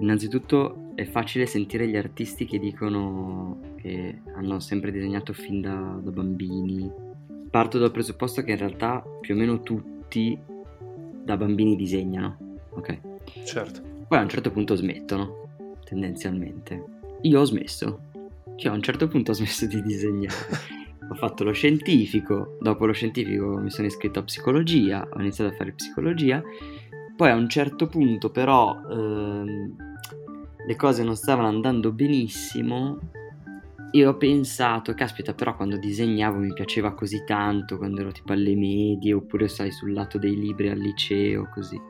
innanzitutto è facile sentire gli artisti che dicono che hanno sempre disegnato fin da, da bambini. Parto dal presupposto che in realtà più o meno tutti da bambini disegnano, ok? Certo. Poi a un certo punto smettono, tendenzialmente. Io ho smesso. Cioè a un certo punto ho smesso di disegnare. ho fatto lo scientifico, dopo lo scientifico mi sono iscritto a psicologia, ho iniziato a fare psicologia, poi a un certo punto però ehm, le cose non stavano andando benissimo e ho pensato, caspita però quando disegnavo mi piaceva così tanto, quando ero tipo alle medie oppure sai sul lato dei libri al liceo così.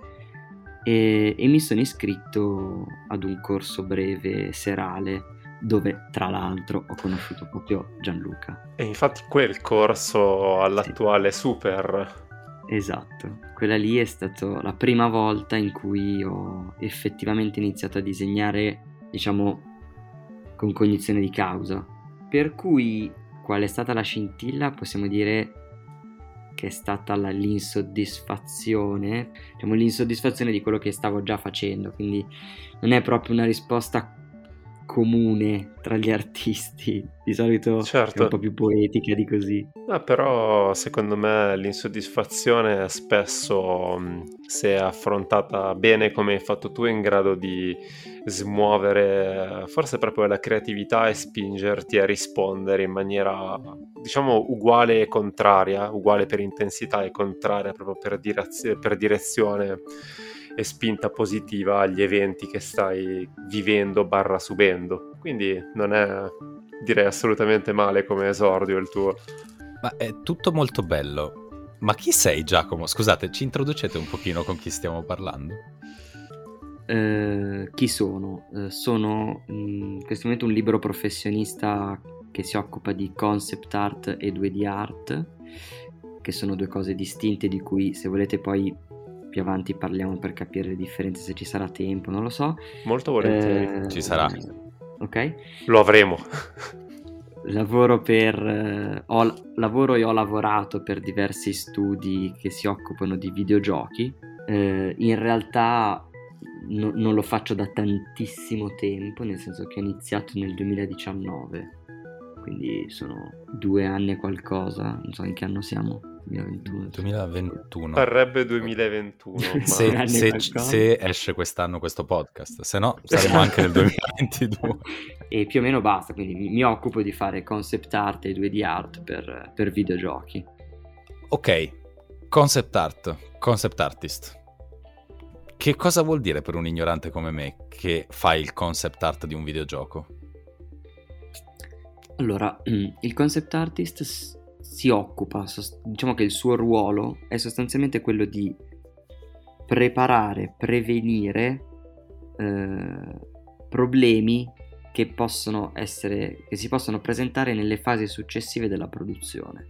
E, e mi sono iscritto ad un corso breve serale dove tra l'altro ho conosciuto proprio Gianluca. E infatti quel corso all'attuale sì. Super. Esatto, quella lì è stata la prima volta in cui ho effettivamente iniziato a disegnare, diciamo, con cognizione di causa. Per cui qual è stata la scintilla? Possiamo dire che è stata la, l'insoddisfazione, diciamo l'insoddisfazione di quello che stavo già facendo, quindi non è proprio una risposta comune tra gli artisti. Di solito certo. è un po' più poetica di così. No, però secondo me l'insoddisfazione spesso, se affrontata bene come hai fatto tu, è in grado di smuovere forse proprio la creatività e spingerti a rispondere in maniera, diciamo, uguale e contraria, uguale per intensità e contraria proprio per, direz- per direzione e spinta positiva agli eventi che stai vivendo barra subendo. Quindi non è, direi, assolutamente male come esordio il tuo. Ma è tutto molto bello. Ma chi sei Giacomo? Scusate, ci introducete un pochino con chi stiamo parlando? Eh, chi sono? Eh, sono in questo momento un libero professionista che si occupa di concept art e 2D art, che sono due cose distinte di cui se volete poi più avanti parliamo per capire le differenze se ci sarà tempo, non lo so. Molto volentieri. Eh, ci sarà. Ok. Lo avremo. Lavoro per eh, ho, lavoro e ho lavorato per diversi studi che si occupano di videogiochi. Eh, in realtà no, non lo faccio da tantissimo tempo, nel senso che ho iniziato nel 2019, quindi sono due anni e qualcosa, non so in che anno siamo. 2021. 2021. Parrebbe 2021. se, se, se, esce quest'anno questo podcast, se no saremo anche nel 2022. e più o meno basta, quindi mi, mi, occupo di fare concept art e 2D art per, per videogiochi. Ok, concept art, concept artist. Che cosa vuol dire per un ignorante come me che fai il concept art di un videogioco? Allora, il concept artist si occupa, diciamo che il suo ruolo è sostanzialmente quello di preparare, prevenire eh, problemi che possono essere, che si possono presentare nelle fasi successive della produzione.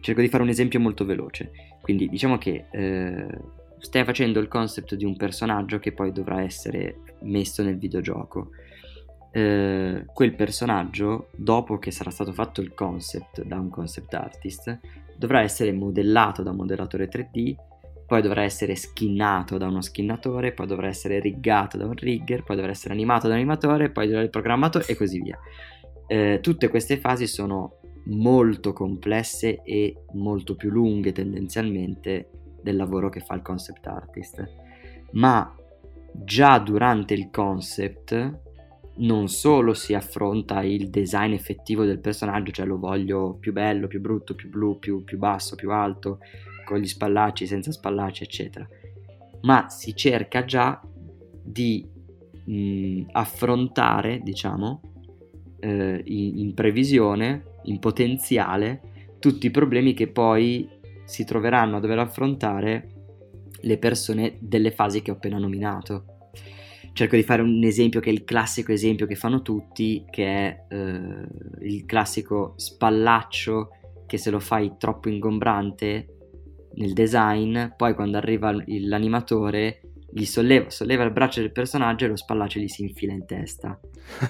Cerco di fare un esempio molto veloce. Quindi diciamo che eh, stai facendo il concept di un personaggio che poi dovrà essere messo nel videogioco eh, quel personaggio, dopo che sarà stato fatto il concept da un concept artist, dovrà essere modellato da un modellatore 3D, poi dovrà essere skinnato da uno skinnatore, poi dovrà essere riggato da un rigger, poi dovrà essere animato da un animatore, poi dovrà essere programmato e così via. Eh, tutte queste fasi sono molto complesse e molto più lunghe tendenzialmente del lavoro che fa il concept artist. Ma già durante il concept non solo si affronta il design effettivo del personaggio, cioè lo voglio più bello, più brutto, più blu, più, più basso, più alto, con gli spallacci, senza spallacci, eccetera, ma si cerca già di mh, affrontare, diciamo, eh, in, in previsione, in potenziale, tutti i problemi che poi si troveranno a dover affrontare le persone delle fasi che ho appena nominato cerco di fare un esempio che è il classico esempio che fanno tutti, che è eh, il classico spallaccio che se lo fai troppo ingombrante nel design, poi quando arriva l'animatore gli solleva, solleva il braccio del personaggio e lo spallaccio gli si infila in testa.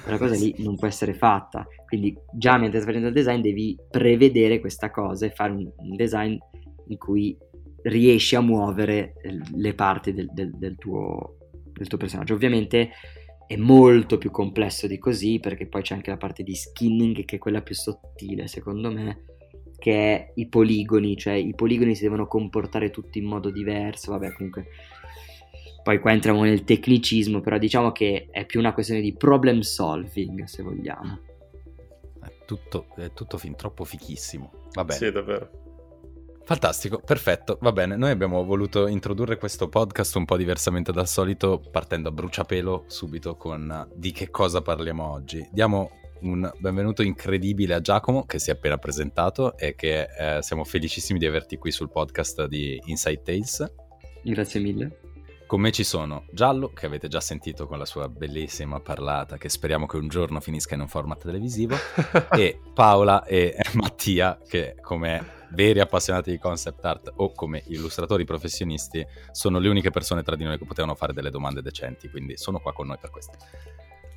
Quella cosa lì non può essere fatta. Quindi già mentre stai facendo il design devi prevedere questa cosa e fare un, un design in cui riesci a muovere le parti del, del, del tuo del tuo personaggio. Ovviamente è molto più complesso di così perché poi c'è anche la parte di skinning che è quella più sottile secondo me che è i poligoni, cioè i poligoni si devono comportare tutti in modo diverso, vabbè comunque poi qua entriamo nel tecnicismo, però diciamo che è più una questione di problem solving se vogliamo. È tutto, è tutto fin troppo fichissimo, va bene. Sì, davvero. Fantastico, perfetto, va bene. Noi abbiamo voluto introdurre questo podcast un po' diversamente dal solito, partendo a bruciapelo subito con di che cosa parliamo oggi. Diamo un benvenuto incredibile a Giacomo che si è appena presentato e che eh, siamo felicissimi di averti qui sul podcast di Inside Tales. Grazie mille. Con me ci sono Giallo, che avete già sentito con la sua bellissima parlata, che speriamo che un giorno finisca in un format televisivo, e Paola e Mattia, che come veri appassionati di concept art o come illustratori professionisti sono le uniche persone tra di noi che potevano fare delle domande decenti, quindi sono qua con noi per questo.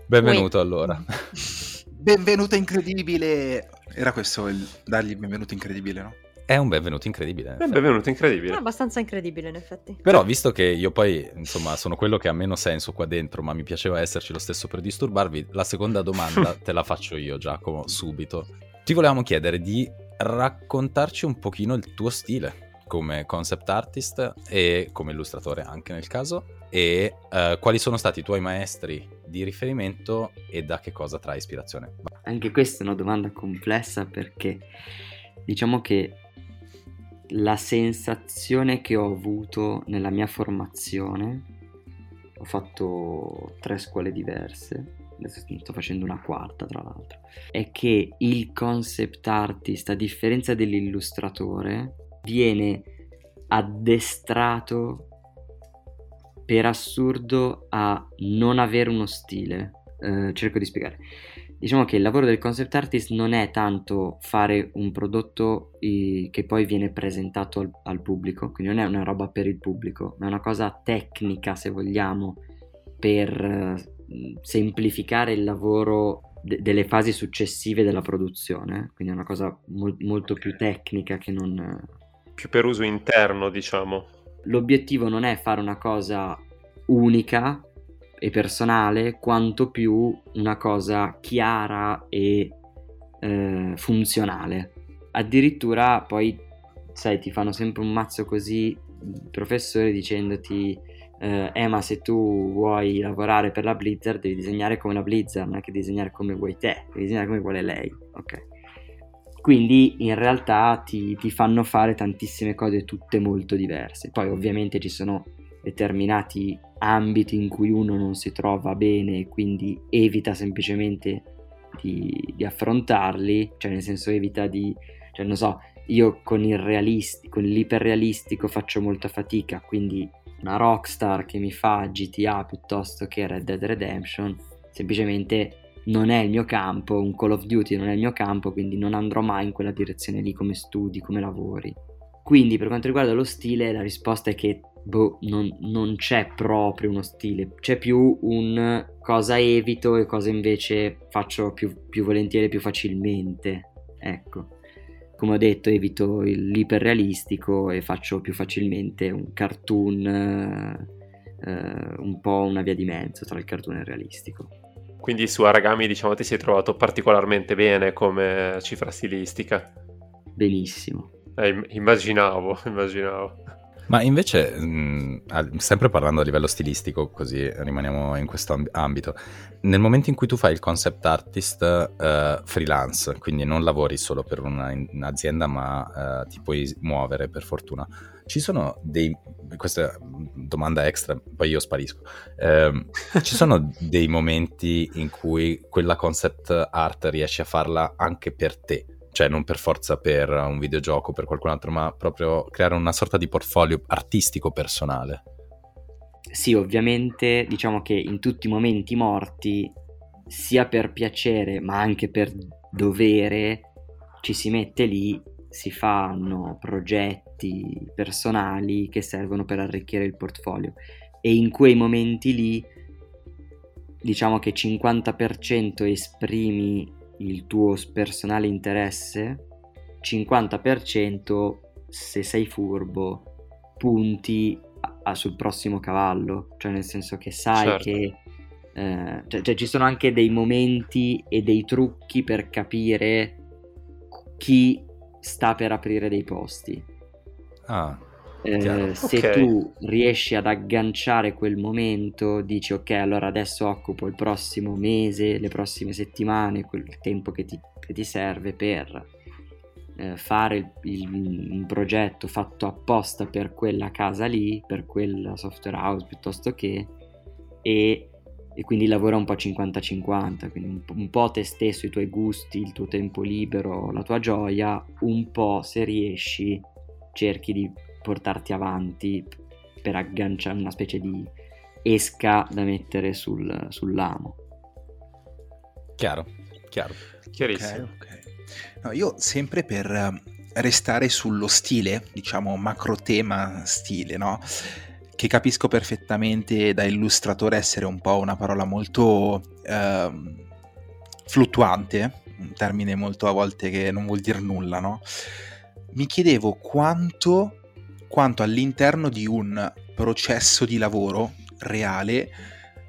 Benvenuto oui. allora. Benvenuto incredibile. Era questo il dargli benvenuto incredibile, no? È un benvenuto incredibile. È un benvenuto incredibile. È abbastanza incredibile, in effetti. Però, visto che io poi, insomma, sono quello che ha meno senso qua dentro, ma mi piaceva esserci lo stesso per disturbarvi, la seconda domanda te la faccio io, Giacomo, subito. Ti volevamo chiedere di raccontarci un pochino il tuo stile come concept artist e come illustratore anche nel caso e uh, quali sono stati i tuoi maestri di riferimento e da che cosa trae ispirazione? Anche questa è una domanda complessa perché diciamo che la sensazione che ho avuto nella mia formazione, ho fatto tre scuole diverse, adesso sto facendo una quarta tra l'altro, è che il concept artist, a differenza dell'illustratore, viene addestrato per assurdo a non avere uno stile. Eh, cerco di spiegare. Diciamo che il lavoro del concept artist non è tanto fare un prodotto eh, che poi viene presentato al, al, pubblico, quindi non è una roba per il pubblico, ma è una cosa tecnica, se vogliamo, per eh, semplificare il lavoro de- delle fasi successive della produzione. Quindi è una cosa mol- molto più tecnica che non... Più per uso interno, diciamo l'obiettivo non è fare una cosa unica e personale, quanto più una cosa chiara e eh, funzionale. Addirittura poi, sai, ti fanno sempre un mazzo così i professori dicendoti eh, eh, ma se tu vuoi lavorare per la Blizzard devi disegnare come la Blizzard, non è che disegnare come vuoi te, devi disegnare come vuole lei, ok? Quindi in realtà ti, ti, fanno fare tantissime cose tutte molto diverse. Poi ovviamente ci sono determinati ambiti in cui uno non si trova bene e quindi evita semplicemente di, di affrontarli, cioè nel senso evita di, cioè non so, io con il realistico, con l'iperrealistico faccio molta fatica, quindi una rockstar che mi fa GTA piuttosto che Red Dead Redemption semplicemente non è il mio campo, un Call of Duty non è il mio campo, quindi non andrò mai in quella direzione lì come studi, come lavori. Quindi per quanto riguarda lo stile, la risposta è che boh, non, non c'è proprio uno stile, c'è più un cosa evito e cosa invece faccio più, più volentieri, più facilmente. Ecco come ho detto, evito l'iperrealistico e faccio più facilmente un cartoon, eh, un po' una via di mezzo tra il cartoon e il realistico. Quindi su Aragami diciamo ti sei trovato particolarmente bene come cifra stilistica. Benissimo. Eh, immaginavo, immaginavo. Ma invece, mh, sempre parlando a livello stilistico, così rimaniamo in questo ambito, nel momento in cui tu fai il concept artist uh, freelance, quindi non lavori solo per una, un'azienda, ma uh, ti puoi muovere per fortuna, ci sono dei... questa domanda extra, poi io sparisco. Eh, ci sono dei momenti in cui quella concept art riesci a farla anche per te? Cioè non per forza per un videogioco o per qualcun altro, ma proprio creare una sorta di portfolio artistico personale. Sì, ovviamente diciamo che in tutti i momenti morti, sia per piacere ma anche per dovere, ci si mette lì si fanno progetti personali che servono per arricchire il portfolio e in quei momenti lì diciamo che 50% esprimi il tuo personale interesse 50% se sei furbo punti a, a sul prossimo cavallo cioè nel senso che sai certo. che eh, cioè, cioè, ci sono anche dei momenti e dei trucchi per capire chi sta per aprire dei posti. Ah, eh, se Ok. tu riesci ad agganciare quel momento, dici ok, allora adesso occupo il prossimo mese, le prossime settimane, quel tempo che ti, che ti serve per eh, fare il- il- un progetto fatto apposta per quella casa lì, per quella software house piuttosto che, e, e quindi lavora un po' 50-50, quindi un, po'- un po' te stesso, i tuoi gusti, il tuo tempo libero, la tua gioia, un po' se riesci cerchi di portarti avanti per agganciare una specie di esca da mettere sul, sull'amo. chiaro, chiaro. Chiarissimo. Ok, ok. No, io sempre per eh, restare sullo stile, diciamo macro tema stile, no? Che capisco perfettamente da illustratore essere un po' una parola molto ehm, fluttuante, un termine molto a volte che non vuol dire nulla, no? Mi chiedevo quanto, quanto all'interno di un processo di lavoro reale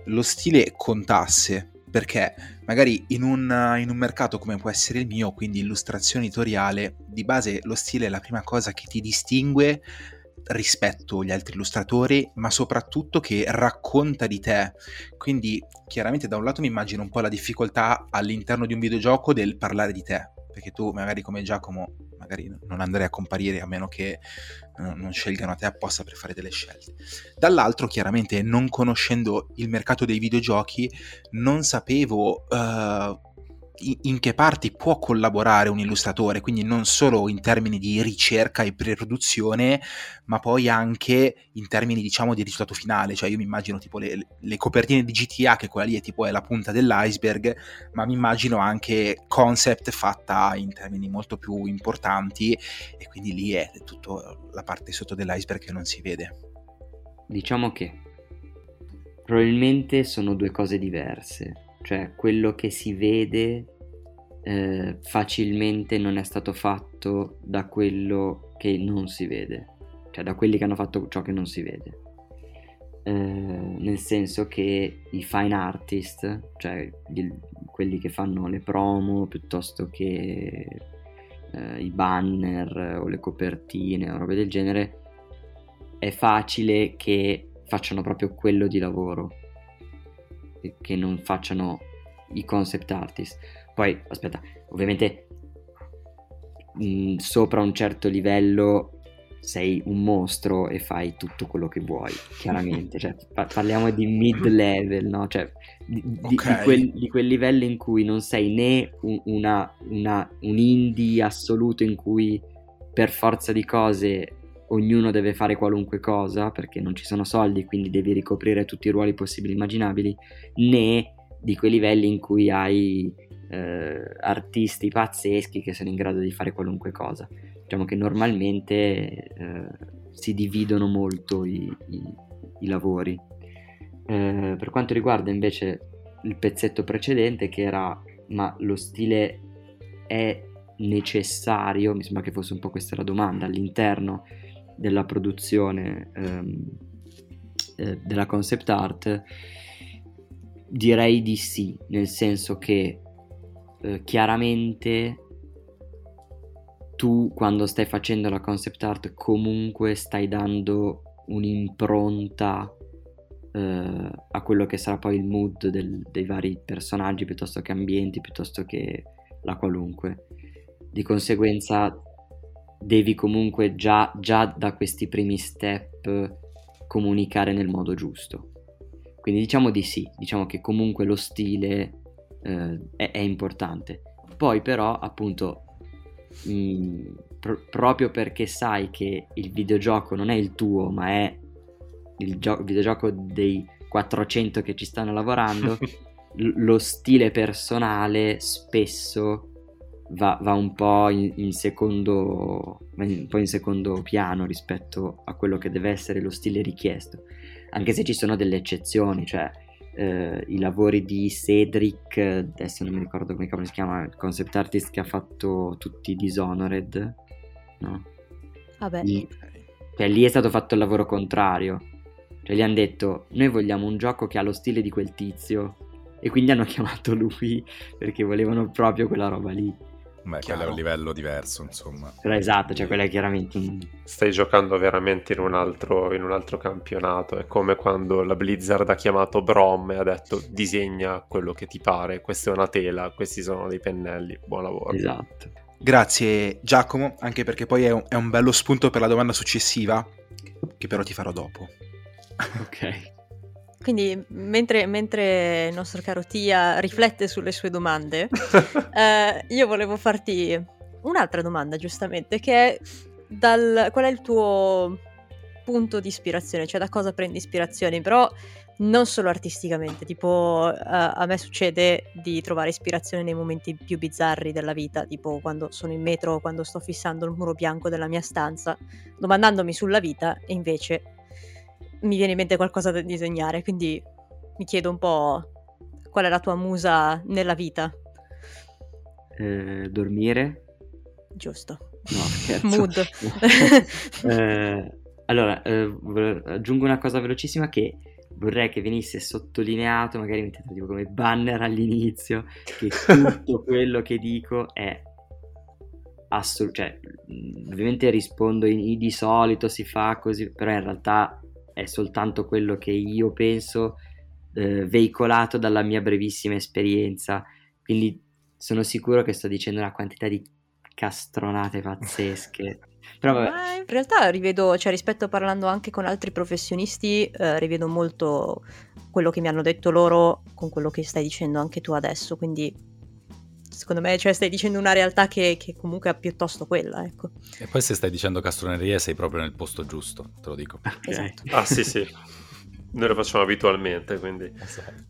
lo stile contasse, perché magari in un, in un mercato come può essere il mio, quindi illustrazione editoriale, di base lo stile è la prima cosa che ti distingue rispetto agli altri illustratori, ma soprattutto che racconta di te. Quindi chiaramente da un lato mi immagino un po' la difficoltà all'interno di un videogioco del parlare di te, perché tu magari come Giacomo magari non andrei a comparire a meno che non scelgano a te apposta per fare delle scelte. Dall'altro chiaramente non conoscendo il mercato dei videogiochi non sapevo eh, in- che parti può collaborare un illustratore, quindi non solo in termini di ricerca e pre-produzione, ma poi anche in termini diciamo di risultato finale, cioè io mi immagino tipo le, le copertine di GTA che quella lì è tipo è la punta dell'iceberg, ma mi immagino anche concept fatta in termini molto più importanti e quindi lì è tutta la parte sotto dell'iceberg che non si vede. Diciamo che probabilmente sono due cose diverse, cioè quello che si vede eh, facilmente non è stato fatto da quello che non si vede, cioè da quelli che hanno fatto ciò che non si vede. Eh, nel senso che i fine artist, cioè gli- quelli che fanno le promo piuttosto che eh, i banner o le copertine o robe del genere, è facile che facciano proprio quello di lavoro che non facciano i concept artist. Poi, aspetta, ovviamente mh, sopra un certo livello sei un mostro e fai tutto quello che vuoi, chiaramente. cioè, pa- parliamo di mid level, no? Cioè, di, di- di quel, di quel livello in cui non sei né un, una- una- un indie assoluto in cui per forza di cose ognuno deve fare qualunque cosa perché non ci sono soldi, quindi devi ricoprire tutti i ruoli possibili e immaginabili, né di quei livelli in cui hai eh, artisti pazzeschi che sono in grado di fare qualunque cosa. Diciamo che normalmente eh, si dividono molto i, i- i lavori. Eh, per quanto riguarda invece il pezzetto precedente che era ma lo stile è necessario, mi sembra che fosse un po' questa la domanda, all'interno della produzione ehm, eh, della concept art, direi di sì, nel senso che eh, chiaramente tu quando stai facendo la concept art comunque stai dando un'impronta eh, a quello che sarà poi il mood del- dei vari personaggi piuttosto che ambienti, piuttosto che la qualunque. Di conseguenza devi comunque già, già da questi primi step comunicare nel modo giusto. Quindi diciamo di sì, diciamo che comunque lo stile eh, è, è importante. Poi però appunto mh, pro- proprio perché sai che il videogioco non è il tuo ma è il gio- videogioco dei 400 che ci stanno lavorando, l- lo stile personale spesso va, va un po' in, in secondo un po' in secondo piano rispetto a quello che deve essere lo stile richiesto anche se ci sono delle eccezioni cioè eh, i lavori di Cedric adesso non mi ricordo come cavolo si chiama il concept artist che ha fatto tutti i Dishonored no? Vabbè, Lì, cioè, lì è stato fatto il lavoro contrario Cioè gli hanno detto, noi vogliamo un gioco che ha lo stile di quel tizio e quindi hanno chiamato lui perché volevano proprio quella roba lì. Beh, quello è un livello diverso, insomma. Però esatto, cioè quella è chiaramente. Stai giocando veramente in un, altro, in un altro campionato. È come quando la Blizzard ha chiamato Brom e ha detto disegna quello che ti pare. Questa è una tela, questi sono dei pennelli. Buon lavoro. Esatto. Grazie Giacomo, anche perché poi è un, è un bello spunto per la domanda successiva, che però ti farò dopo. Ok. Quindi, mentre, mentre il nostro caro Tia riflette sulle sue domande, eh, io volevo farti un'altra domanda, giustamente, che è dal, qual è il tuo punto di ispirazione? Cioè, da cosa prendi ispirazione? Però non solo artisticamente, tipo uh, a me succede di trovare ispirazione nei momenti più bizzarri della vita, tipo quando sono in metro o quando sto fissando il muro bianco della mia stanza, domandandomi sulla vita e invece mi viene in mente qualcosa da disegnare, quindi mi chiedo un po' qual è la tua musa nella vita. Eh, dormire. Giusto. No, scherzo. Mood. eh, allora, eh, aggiungo una cosa velocissima che vorrei che venisse sottolineato, magari mettete tipo come banner all'inizio, che tutto quello che dico è assolutamente, cioè, ovviamente rispondo in, di solito si fa così, però in realtà è soltanto quello che io penso eh, veicolato dalla mia brevissima esperienza, quindi sono sicuro che sto dicendo una quantità di castronate pazzesche. Però vabbè. in realtà rivedo, cioè rispetto parlando anche con altri professionisti, eh, rivedo molto quello che mi hanno detto loro con quello che stai dicendo anche tu adesso, quindi secondo me cioè, stai dicendo una realtà che, che, comunque è piuttosto quella, ecco. E poi se stai dicendo castronerie sei proprio nel posto giusto, te lo dico. Okay. Esatto. Ah sì sì, noi lo facciamo abitualmente, quindi... Esatto.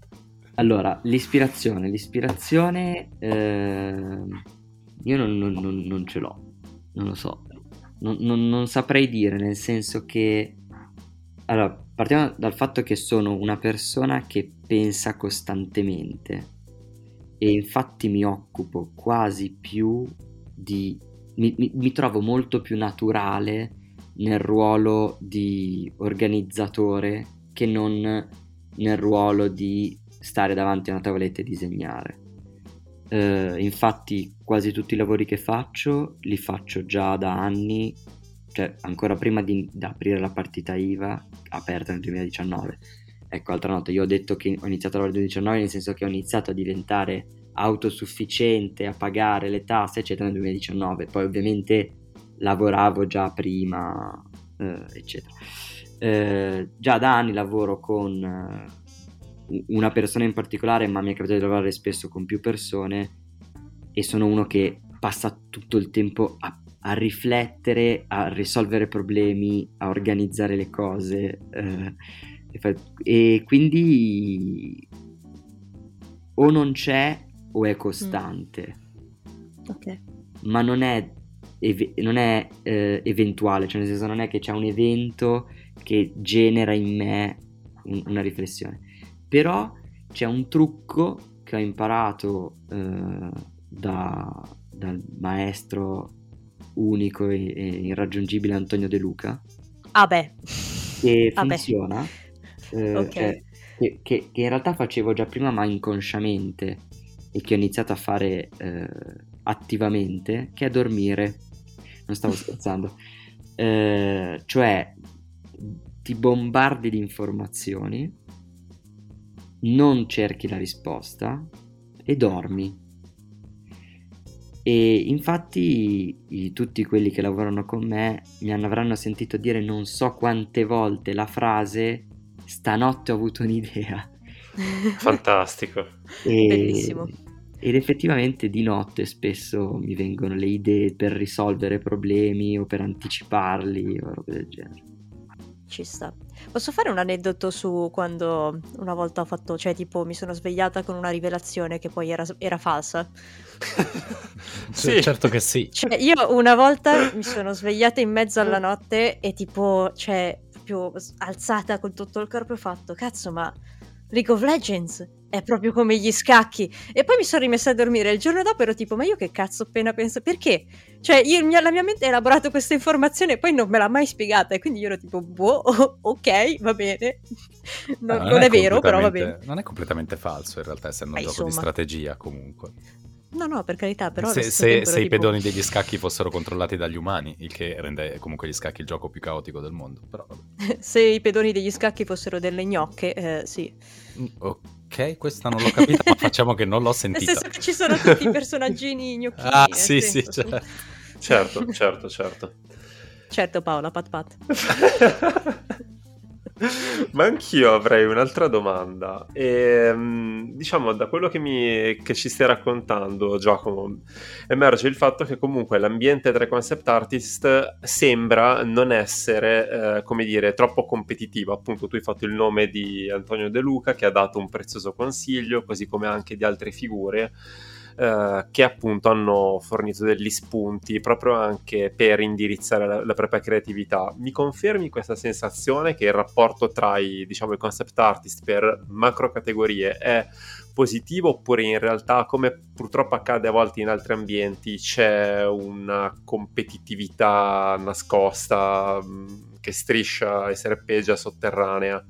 Allora, l'ispirazione, l'ispirazione eh, io non, non, non, non, ce l'ho, non lo so, non saprei dire, nel senso che... Allora, partiamo dal fatto che sono una persona che pensa costantemente e infatti mi occupo quasi più di... mi, mi, mi trovo molto più naturale nel ruolo di organizzatore che non nel ruolo di stare davanti a una tavoletta e disegnare. Uh, infatti quasi tutti i lavori che faccio li faccio già da anni, cioè ancora prima di, di aprire la partita IVA aperta nel 2019 Ecco, altra nota, io ho detto che ho iniziato a lavorare nel 2019 nel senso che ho iniziato a diventare autosufficiente, a pagare le tasse, eccetera, nel 2019. Poi ovviamente lavoravo già prima, eh, eccetera. Eh, già da anni lavoro con eh, una persona in particolare, ma mi è capitato di lavorare spesso con più persone e sono uno che passa tutto il tempo a, a riflettere, a risolvere problemi, a organizzare le cose. Eh, e quindi o non c'è o è costante. Mm. Ok. Ma non è, ev- non è eh, eventuale, cioè nel senso non è che c'è un evento che genera in me un- una riflessione. Però c'è un trucco che ho imparato eh, da, dal maestro unico e, e, irraggiungibile Antonio De Luca. Ah beh. Che ah funziona. Beh eh, okay. cioè, che, che, che, in realtà facevo già prima ma inconsciamente e che ho iniziato a fare eh, attivamente, che è dormire. Non stavo scherzando. Eh, cioè, ti bombardi di informazioni, non cerchi la risposta e dormi. E infatti i, tutti quelli che lavorano con me mi hanno, avranno sentito dire non so quante volte la frase stanotte ho avuto un'idea. Fantastico. E... Bellissimo. Ed effettivamente di notte spesso mi vengono le idee per risolvere problemi o per anticiparli o robe del genere. Ci sta. Posso fare un aneddoto su quando una volta ho fatto, cioè tipo mi sono svegliata con una rivelazione che poi era, era falsa? sì. Certo che sì. Cioè io una volta mi sono svegliata in mezzo alla notte e tipo, cioè proprio alzata con tutto il corpo e ho fatto, cazzo, ma League of Legends è proprio come gli scacchi. E poi mi sono rimessa a dormire. Il giorno dopo ero tipo, ma io che cazzo appena penso... Perché? Cioè, io, la mia mente ha elaborato questa informazione e poi non me l'ha mai spiegata. E quindi io ero tipo, boh, ok, va bene. No, non, non, è, è vero, però va bene. Non è completamente falso in realtà, essendo un gioco di strategia comunque. No, no, per carità, però... Se, se, se i pedoni degli scacchi fossero controllati dagli umani, il che rende comunque gli scacchi il gioco più caotico del mondo. Però, se i pedoni degli scacchi fossero delle gnocche, eh, sì. Mm, ok, questa non l'ho capita, ma facciamo che non l'ho sentita. Nel senso che ci sono tutti i personaggini gnocchini. Ah, sì, sì, certo. certo, certo, certo. Certo Paola, pat pat. Ma anch'io avrei un'altra domanda. E, ehm, diciamo, da quello che, mi, che, ci stai raccontando, Giacomo, emerge il fatto che comunque l'ambiente tra i concept artist sembra non essere, eh, come dire, troppo competitivo. Appunto, tu hai fatto il nome di Antonio De Luca, che ha dato un prezioso consiglio, così come anche di altre figure eh, che appunto hanno fornito degli spunti proprio anche per indirizzare la, la, propria creatività. Mi confermi questa sensazione che il rapporto tra i, diciamo, i concept artist per macro categorie è positivo oppure in realtà come purtroppo accade a volte in altri ambienti c'è una competitività nascosta mm, che striscia e serpeggia sotterranea?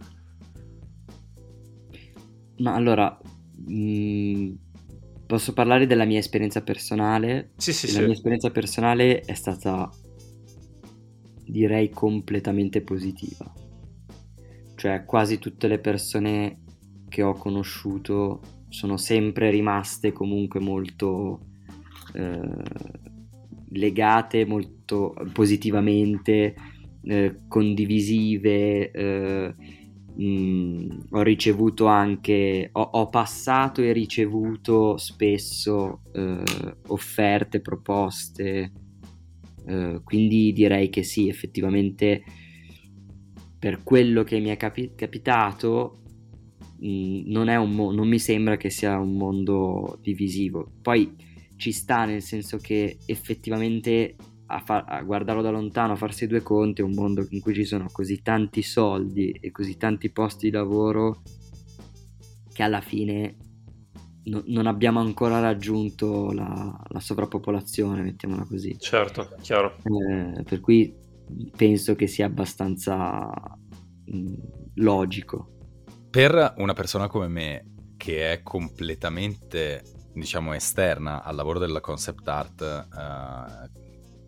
Ma allora, mh, mm, Posso parlare della mia esperienza personale? Sì, sì, La sì. mia esperienza personale è stata, direi, completamente positiva. Cioè, quasi tutte le persone che ho conosciuto sono sempre rimaste comunque molto eh, legate, molto positivamente, eh, condivisive. Eh, mh, ho ricevuto anche, ho, ho, passato e ricevuto spesso eh, offerte, proposte, eh, quindi direi che sì, effettivamente per quello che mi è capi- capitato mh, non, mo- non mi sembra che sia un mondo divisivo. Poi ci sta nel senso che effettivamente a, far, a, guardarlo da lontano, a farsi due conti, è un mondo in cui ci sono così tanti soldi e così tanti posti di lavoro che alla fine no, non abbiamo ancora raggiunto la, la, sovrappopolazione, mettiamola così. Certo, chiaro. Eh, per cui penso che sia abbastanza mh, mm, logico. Per una persona come me, che è completamente diciamo esterna al lavoro della concept art, eh,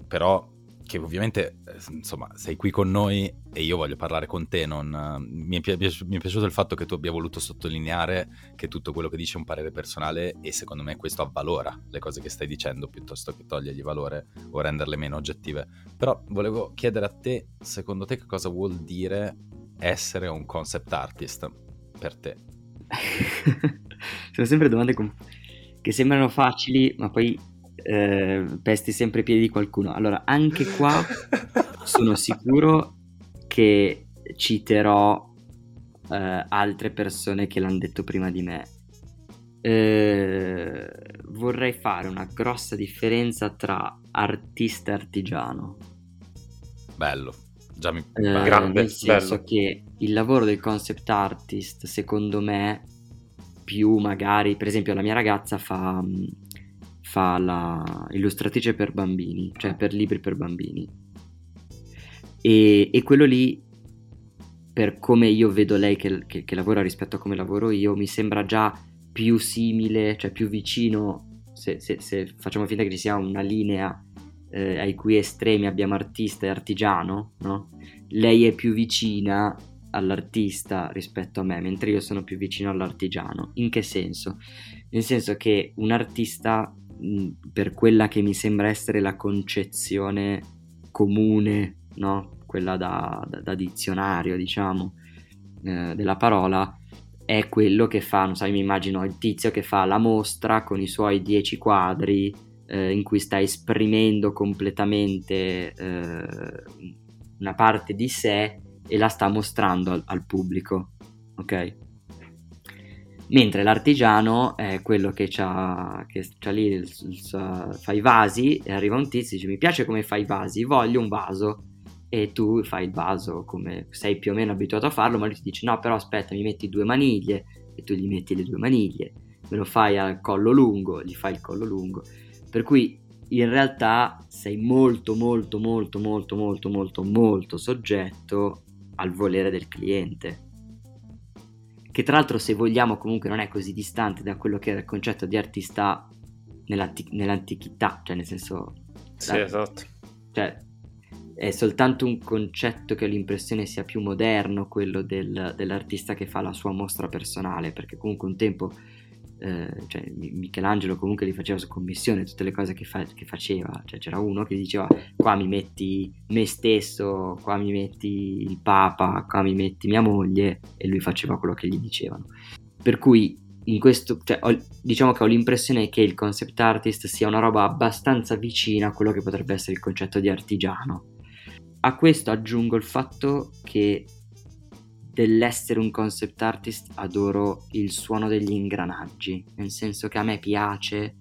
però che ovviamente eh, insomma sei qui con noi e io voglio parlare con te non, mi, è, mi, è, piaciuto il fatto che tu abbia voluto sottolineare che tutto quello che dice è un parere personale e secondo me questo avvalora le cose che stai dicendo piuttosto che togliergli valore o renderle meno oggettive. Però volevo chiedere a te secondo te che cosa vuol dire essere un concept artist per te? Sono sempre domande com- che sembrano facili ma poi eh, pesti sempre i piedi di qualcuno. Allora, anche qua sono sicuro che citerò eh, altre persone che l'hanno detto prima di me. Eh, vorrei fare una grossa differenza tra artista e artigiano. Bello, già mi eh, grande, nel senso bello. che il lavoro del concept artist, secondo me, più magari, per esempio, la mia ragazza fa mm, fa la illustratrice per bambini, cioè per libri per bambini. E, e quello lì, per come io vedo lei che, che, che, lavora rispetto a come lavoro io, mi sembra già più simile, cioè più vicino, se, se, se facciamo finta che ci sia una linea eh, ai cui estremi abbiamo artista e artigiano, no? Lei è più vicina all'artista rispetto a me, mentre io sono più vicino all'artigiano. In che senso? Nel senso che un artista per quella che mi sembra essere la concezione comune, no? quella da, da, da dizionario, diciamo, eh, della parola, è quello che fa, non so, mi immagino il tizio che fa la mostra con i suoi dieci quadri eh, in cui sta esprimendo completamente eh, una parte di sé e la sta mostrando al, al pubblico, ok? Mentre l'artigiano è quello che c'ha, che c'ha lì, il, il, fa i vasi e arriva un tizio e dice mi piace come fai i vasi, voglio un vaso. E tu fai il vaso come sei più o meno abituato a farlo, ma lui ti dice no però aspetta mi metti due maniglie, e tu gli metti le due maniglie, me lo fai al collo lungo, gli fai il collo lungo. Per cui in realtà sei molto molto molto molto molto molto molto soggetto al volere del cliente che tra l'altro se vogliamo comunque non è così distante da quello che era il concetto di artista nell'anti- nell'antichità, cioè nel senso... Sì, la, esatto. Cioè è soltanto un concetto che ho l'impressione sia più moderno quello del, dell'artista che fa la sua mostra personale, perché comunque un tempo eh, cioè, Michelangelo comunque li faceva su commissione tutte le cose che, fa- che, faceva, cioè c'era uno che diceva qua mi metti me stesso, qua mi metti il papa, qua mi metti mia moglie e lui faceva quello che gli dicevano. Per cui in questo, cioè, ho, diciamo che ho l'impressione che il concept artist sia una roba abbastanza vicina a quello che potrebbe essere il concetto di artigiano. A questo aggiungo il fatto che dell'essere un concept artist adoro il suono degli ingranaggi, nel senso che a me piace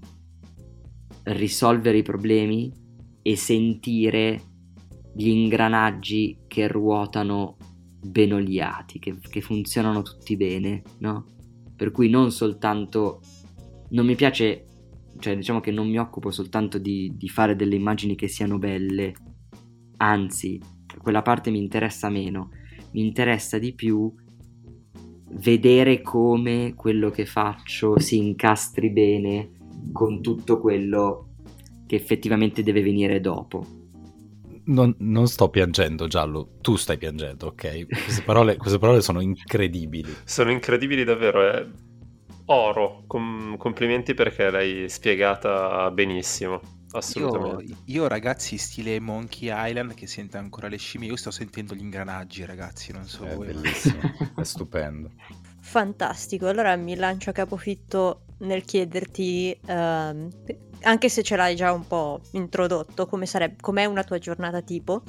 risolvere i problemi e sentire gli ingranaggi che ruotano ben oliati, che, che funzionano tutti bene, no? Per cui non soltanto... non mi piace, cioè diciamo che non mi occupo soltanto di, di fare delle immagini che siano belle, anzi, quella parte mi interessa meno mi interessa di più vedere come quello che faccio si incastri bene con tutto quello che effettivamente deve venire dopo. Non, non, sto piangendo, Giallo, tu stai piangendo, ok? Queste parole, queste parole sono incredibili. Sono incredibili davvero, è oro. Com- complimenti perché l'hai spiegata benissimo. Assolutamente. Io, io, ragazzi, stile Monkey Island che sente ancora le scimmie, io sto sentendo gli ingranaggi, ragazzi, non so è voi. Bellissimo, è stupendo. Fantastico, allora mi lancio a capofitto nel chiederti, um, anche se ce l'hai già un po' introdotto, come sarebbe, com'è una tua giornata tipo,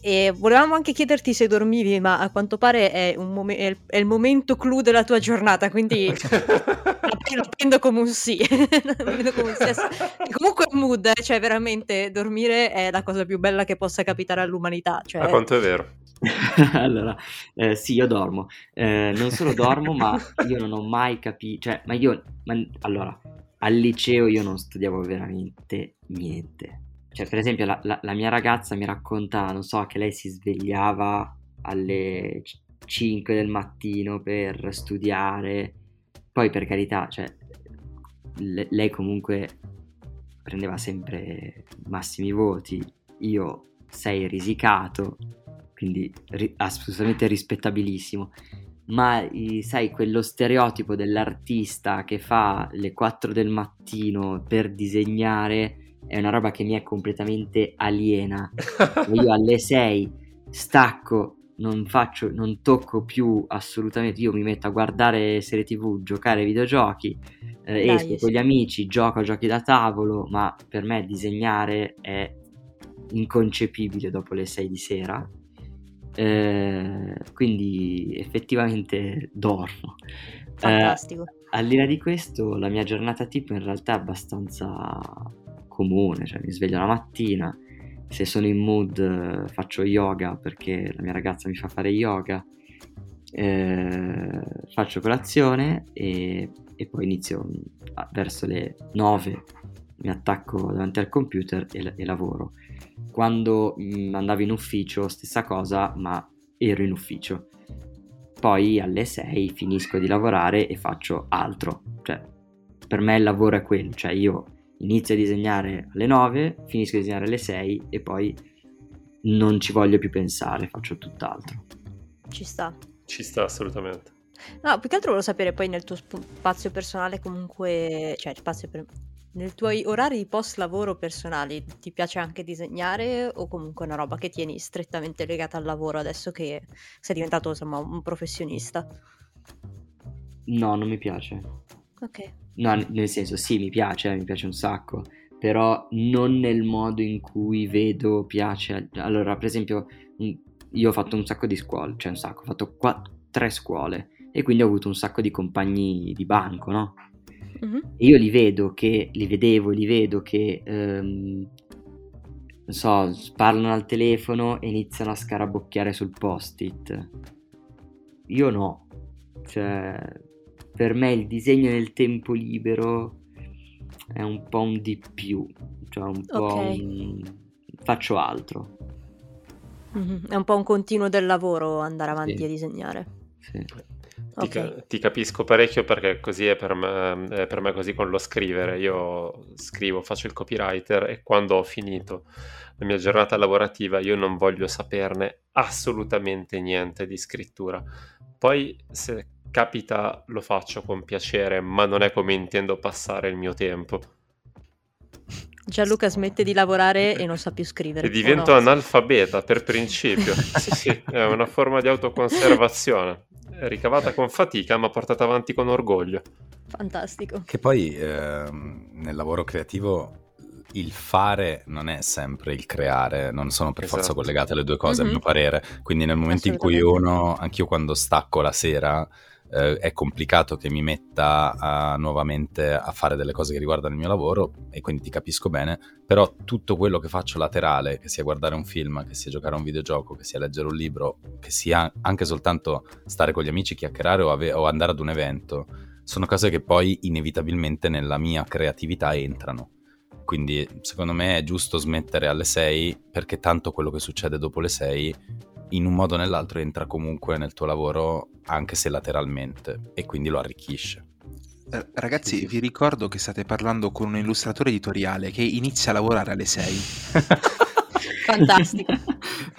e volevamo anche chiederti se dormivi, ma a quanto pare è, mom- è, il, è il, momento clou della tua giornata, quindi lo prendo come un sì. come un sì. Comunque è un mood, eh, cioè veramente dormire è la cosa più bella che possa capitare all'umanità. Cioè... A quanto è vero? allora, eh, sì, io dormo. Eh, non solo dormo, ma io non ho mai capito... Cioè, ma io... Ma, allora, al liceo io non studiavo veramente niente cioè, per esempio, la, la, la, mia ragazza mi racconta, non so, che lei si svegliava alle 5 del mattino per studiare. Poi, per carità, cioè, le, lei comunque prendeva sempre massimi voti. Io sei risicato, quindi ri- assolutamente rispettabilissimo. Ma sai, quello stereotipo dell'artista che fa le 4 del mattino per disegnare è una roba che mi è completamente aliena. Io alle 6 stacco, non faccio, non tocco più assolutamente. Io mi metto a guardare serie TV, giocare ai videogiochi, eh, Dai, esco sì. con gli amici, gioco a giochi da tavolo, ma per me disegnare è inconcepibile dopo le 6 di sera. Eh, quindi effettivamente dormo. Fantastico. Eh, al di là di questo, la mia giornata tipo in realtà è abbastanza comune, cioè mi sveglio la mattina, se sono in mood eh, faccio yoga perché la mia ragazza mi fa fare yoga, eh, faccio colazione e, e, poi inizio verso le 9 mi attacco davanti al computer e, e lavoro. Quando mm, andavo in ufficio stessa cosa, ma ero in ufficio. Poi alle 6 finisco di lavorare e faccio altro. Cioè, per me il lavoro è quello, cioè io inizio a disegnare alle 9, finisco a disegnare alle 6 e poi non ci voglio più pensare, faccio tutt'altro. Ci sta. Ci sta assolutamente. No, più che altro volevo sapere poi nel tuo spazio personale comunque, cioè spazio per... Nei tuoi orari di post lavoro personali ti piace anche disegnare o comunque è una roba che tieni strettamente legata al lavoro adesso che sei diventato insomma un professionista? No, non mi piace. Ok. No, nel senso, sì, mi piace, mi piace un sacco, però non nel modo in cui vedo piace. Allora, per esempio, io ho fatto un sacco di scuole, cioè un sacco, ho fatto quattro, tre scuole e quindi ho avuto un sacco di compagni di banco, no? Mm-hmm. E io li vedo che, li vedevo, li vedo che, um, non so, parlano al telefono e iniziano a scarabocchiare sul post-it. Io no, cioè per me il disegno nel tempo libero è un po' un di più, cioè un po' Ok. un... faccio altro. Mhm, È un po' un continuo del lavoro andare avanti Sì. a disegnare. Sì. Ti, Ok. ca- ti capisco parecchio perché così è per me, è per me così con lo scrivere. Io scrivo, faccio il copywriter e quando ho finito la mia giornata lavorativa io non voglio saperne assolutamente niente di scrittura. Poi se capita lo faccio con piacere, ma non è come intendo passare il mio tempo. Gianluca smette di lavorare e non sa più scrivere. E divento no? analfabeta per principio. sì, sì, è una forma di autoconservazione. Ricavata con fatica, ma portata avanti con orgoglio. Fantastico. Che poi ehm, nel lavoro creativo il fare non è sempre il creare, non sono per forza Esatto. collegate le due cose, a Mhm. mio parere. Quindi nel momento in cui uno, anch'io quando stacco la sera, eh, è complicato che mi metta a- nuovamente a fare delle cose che riguardano il mio lavoro e quindi ti capisco bene, però tutto quello che faccio laterale, che sia guardare un film, che sia giocare a un videogioco, che sia leggere un libro, che sia anche soltanto stare con gli amici, chiacchierare o, ave- o andare ad un evento, sono cose che poi inevitabilmente nella mia creatività entrano. Quindi secondo me è giusto smettere alle 6 perché tanto quello che succede dopo le 6 in un modo o nell'altro entra comunque nel tuo lavoro anche se lateralmente e quindi lo arricchisce. Eh, Ragazzi, vi ricordo che state parlando con un illustratore editoriale che inizia a lavorare alle 6. Fantastico.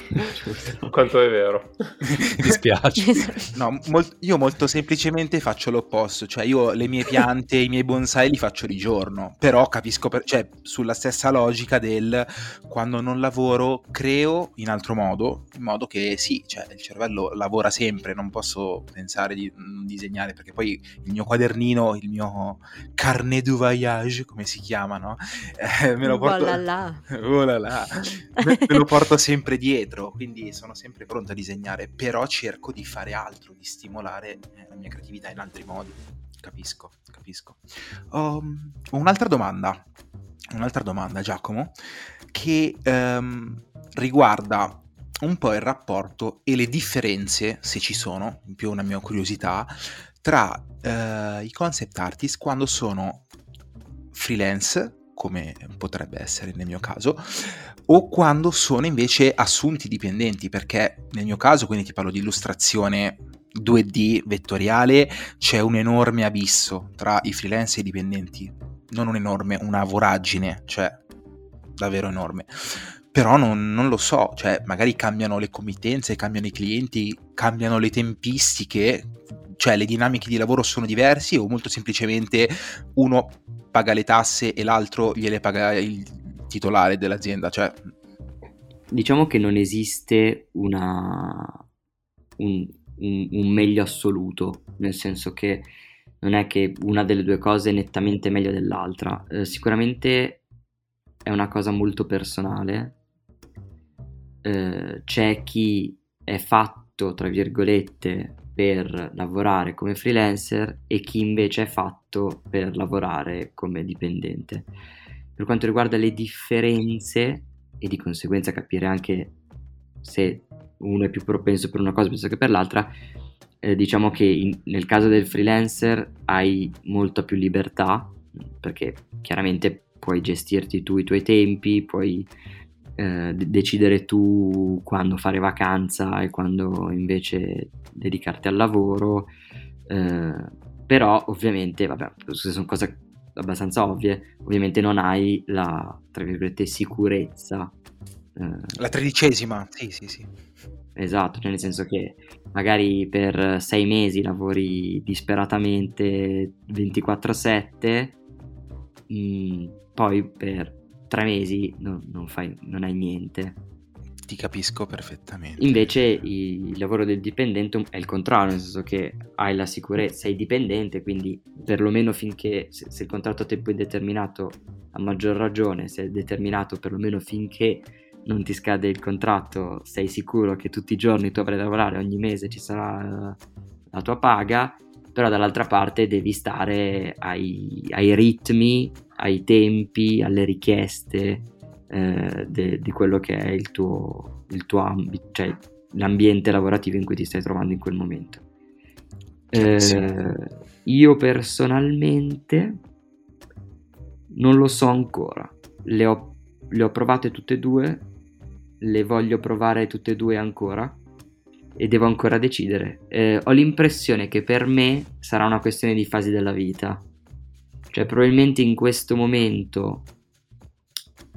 Quanto è vero. Mi dispiace. No, mol- io molto semplicemente faccio l'opposto, cioè io le mie piante, i miei bonsai li faccio di giorno, però capisco, per- cioè sulla stessa logica del quando non lavoro creo in altro modo, in modo che sì, cioè il cervello lavora sempre, non posso pensare di non disegnare perché poi il mio quadernino, il mio carnet du voyage, come si chiama, no? Eh, me lo porto... Voilà. Oh là là. Me, me lo porto sempre dietro, quindi sono sempre pronto a disegnare, però cerco di fare altro, di stimolare eh, la mia creatività in altri modi. Capisco, capisco. Um, un'altra domanda, un'altra domanda Giacomo, che ehm, riguarda un po' il rapporto e le differenze, se ci sono, in più una mia curiosità, tra eh, i concept artist quando sono freelance, come potrebbe essere nel mio caso, o quando sono invece assunti dipendenti, perché nel mio caso, quindi ti parlo di illustrazione 2D vettoriale, c'è un enorme abisso tra i freelance e i dipendenti. Non un enorme, una voragine, cioè davvero enorme. Però non, non lo so, cioè magari cambiano le committenze, cambiano i clienti, cambiano le tempistiche, cioè le dinamiche di lavoro sono diversi o molto semplicemente uno paga le tasse e l'altro gliele paga il titolare dell'azienda, cioè Diciamo che non esiste una, un, un- un meglio assoluto, nel senso che non è che una delle due cose è nettamente meglio dell'altra. Eh, sicuramente è una cosa molto personale. Eh, c'è chi è fatto, tra virgolette, per lavorare come freelancer e chi invece è fatto per lavorare come dipendente. Per quanto riguarda le differenze e di conseguenza capire anche se uno è più propenso per una cosa piuttosto che per l'altra, eh, diciamo che in- nel caso del freelancer hai molta più libertà perché chiaramente puoi gestirti tu i tuoi tempi, puoi eh, de- decidere tu quando fare vacanza e quando invece dedicarti al lavoro, eh, però ovviamente, vabbè, queste sono cose abbastanza ovvie, ovviamente non hai la, tra virgolette, sicurezza. eh, la tredicesima, sì sì sì. Esatto, cioè nel senso che magari per sei mesi lavori disperatamente 24/7, mm, poi per tre mesi non, non fai, non hai niente. Ti capisco perfettamente. Invece il lavoro del dipendente è il contrario, nel senso che hai la sicurezza, sei dipendente, quindi perlomeno finché se, se il contratto a tempo indeterminato a maggior ragione, se è determinato perlomeno finché non ti scade il contratto, sei sicuro che tutti i giorni tu avrai da lavorare, ogni mese ci sarà la tua paga, però dall'altra parte devi stare ai, ai ritmi, ai tempi, alle richieste eh, de- di quello che è il tuo, il tuo ambito, cioè l'ambiente lavorativo in cui ti stai trovando in quel momento. Eh, io personalmente non lo so ancora. Le ho, le ho provate tutte e due, le voglio provare tutte e due ancora e devo ancora decidere. Eh, ho l'impressione che per me sarà una questione di fasi della vita. Cioè, probabilmente in questo momento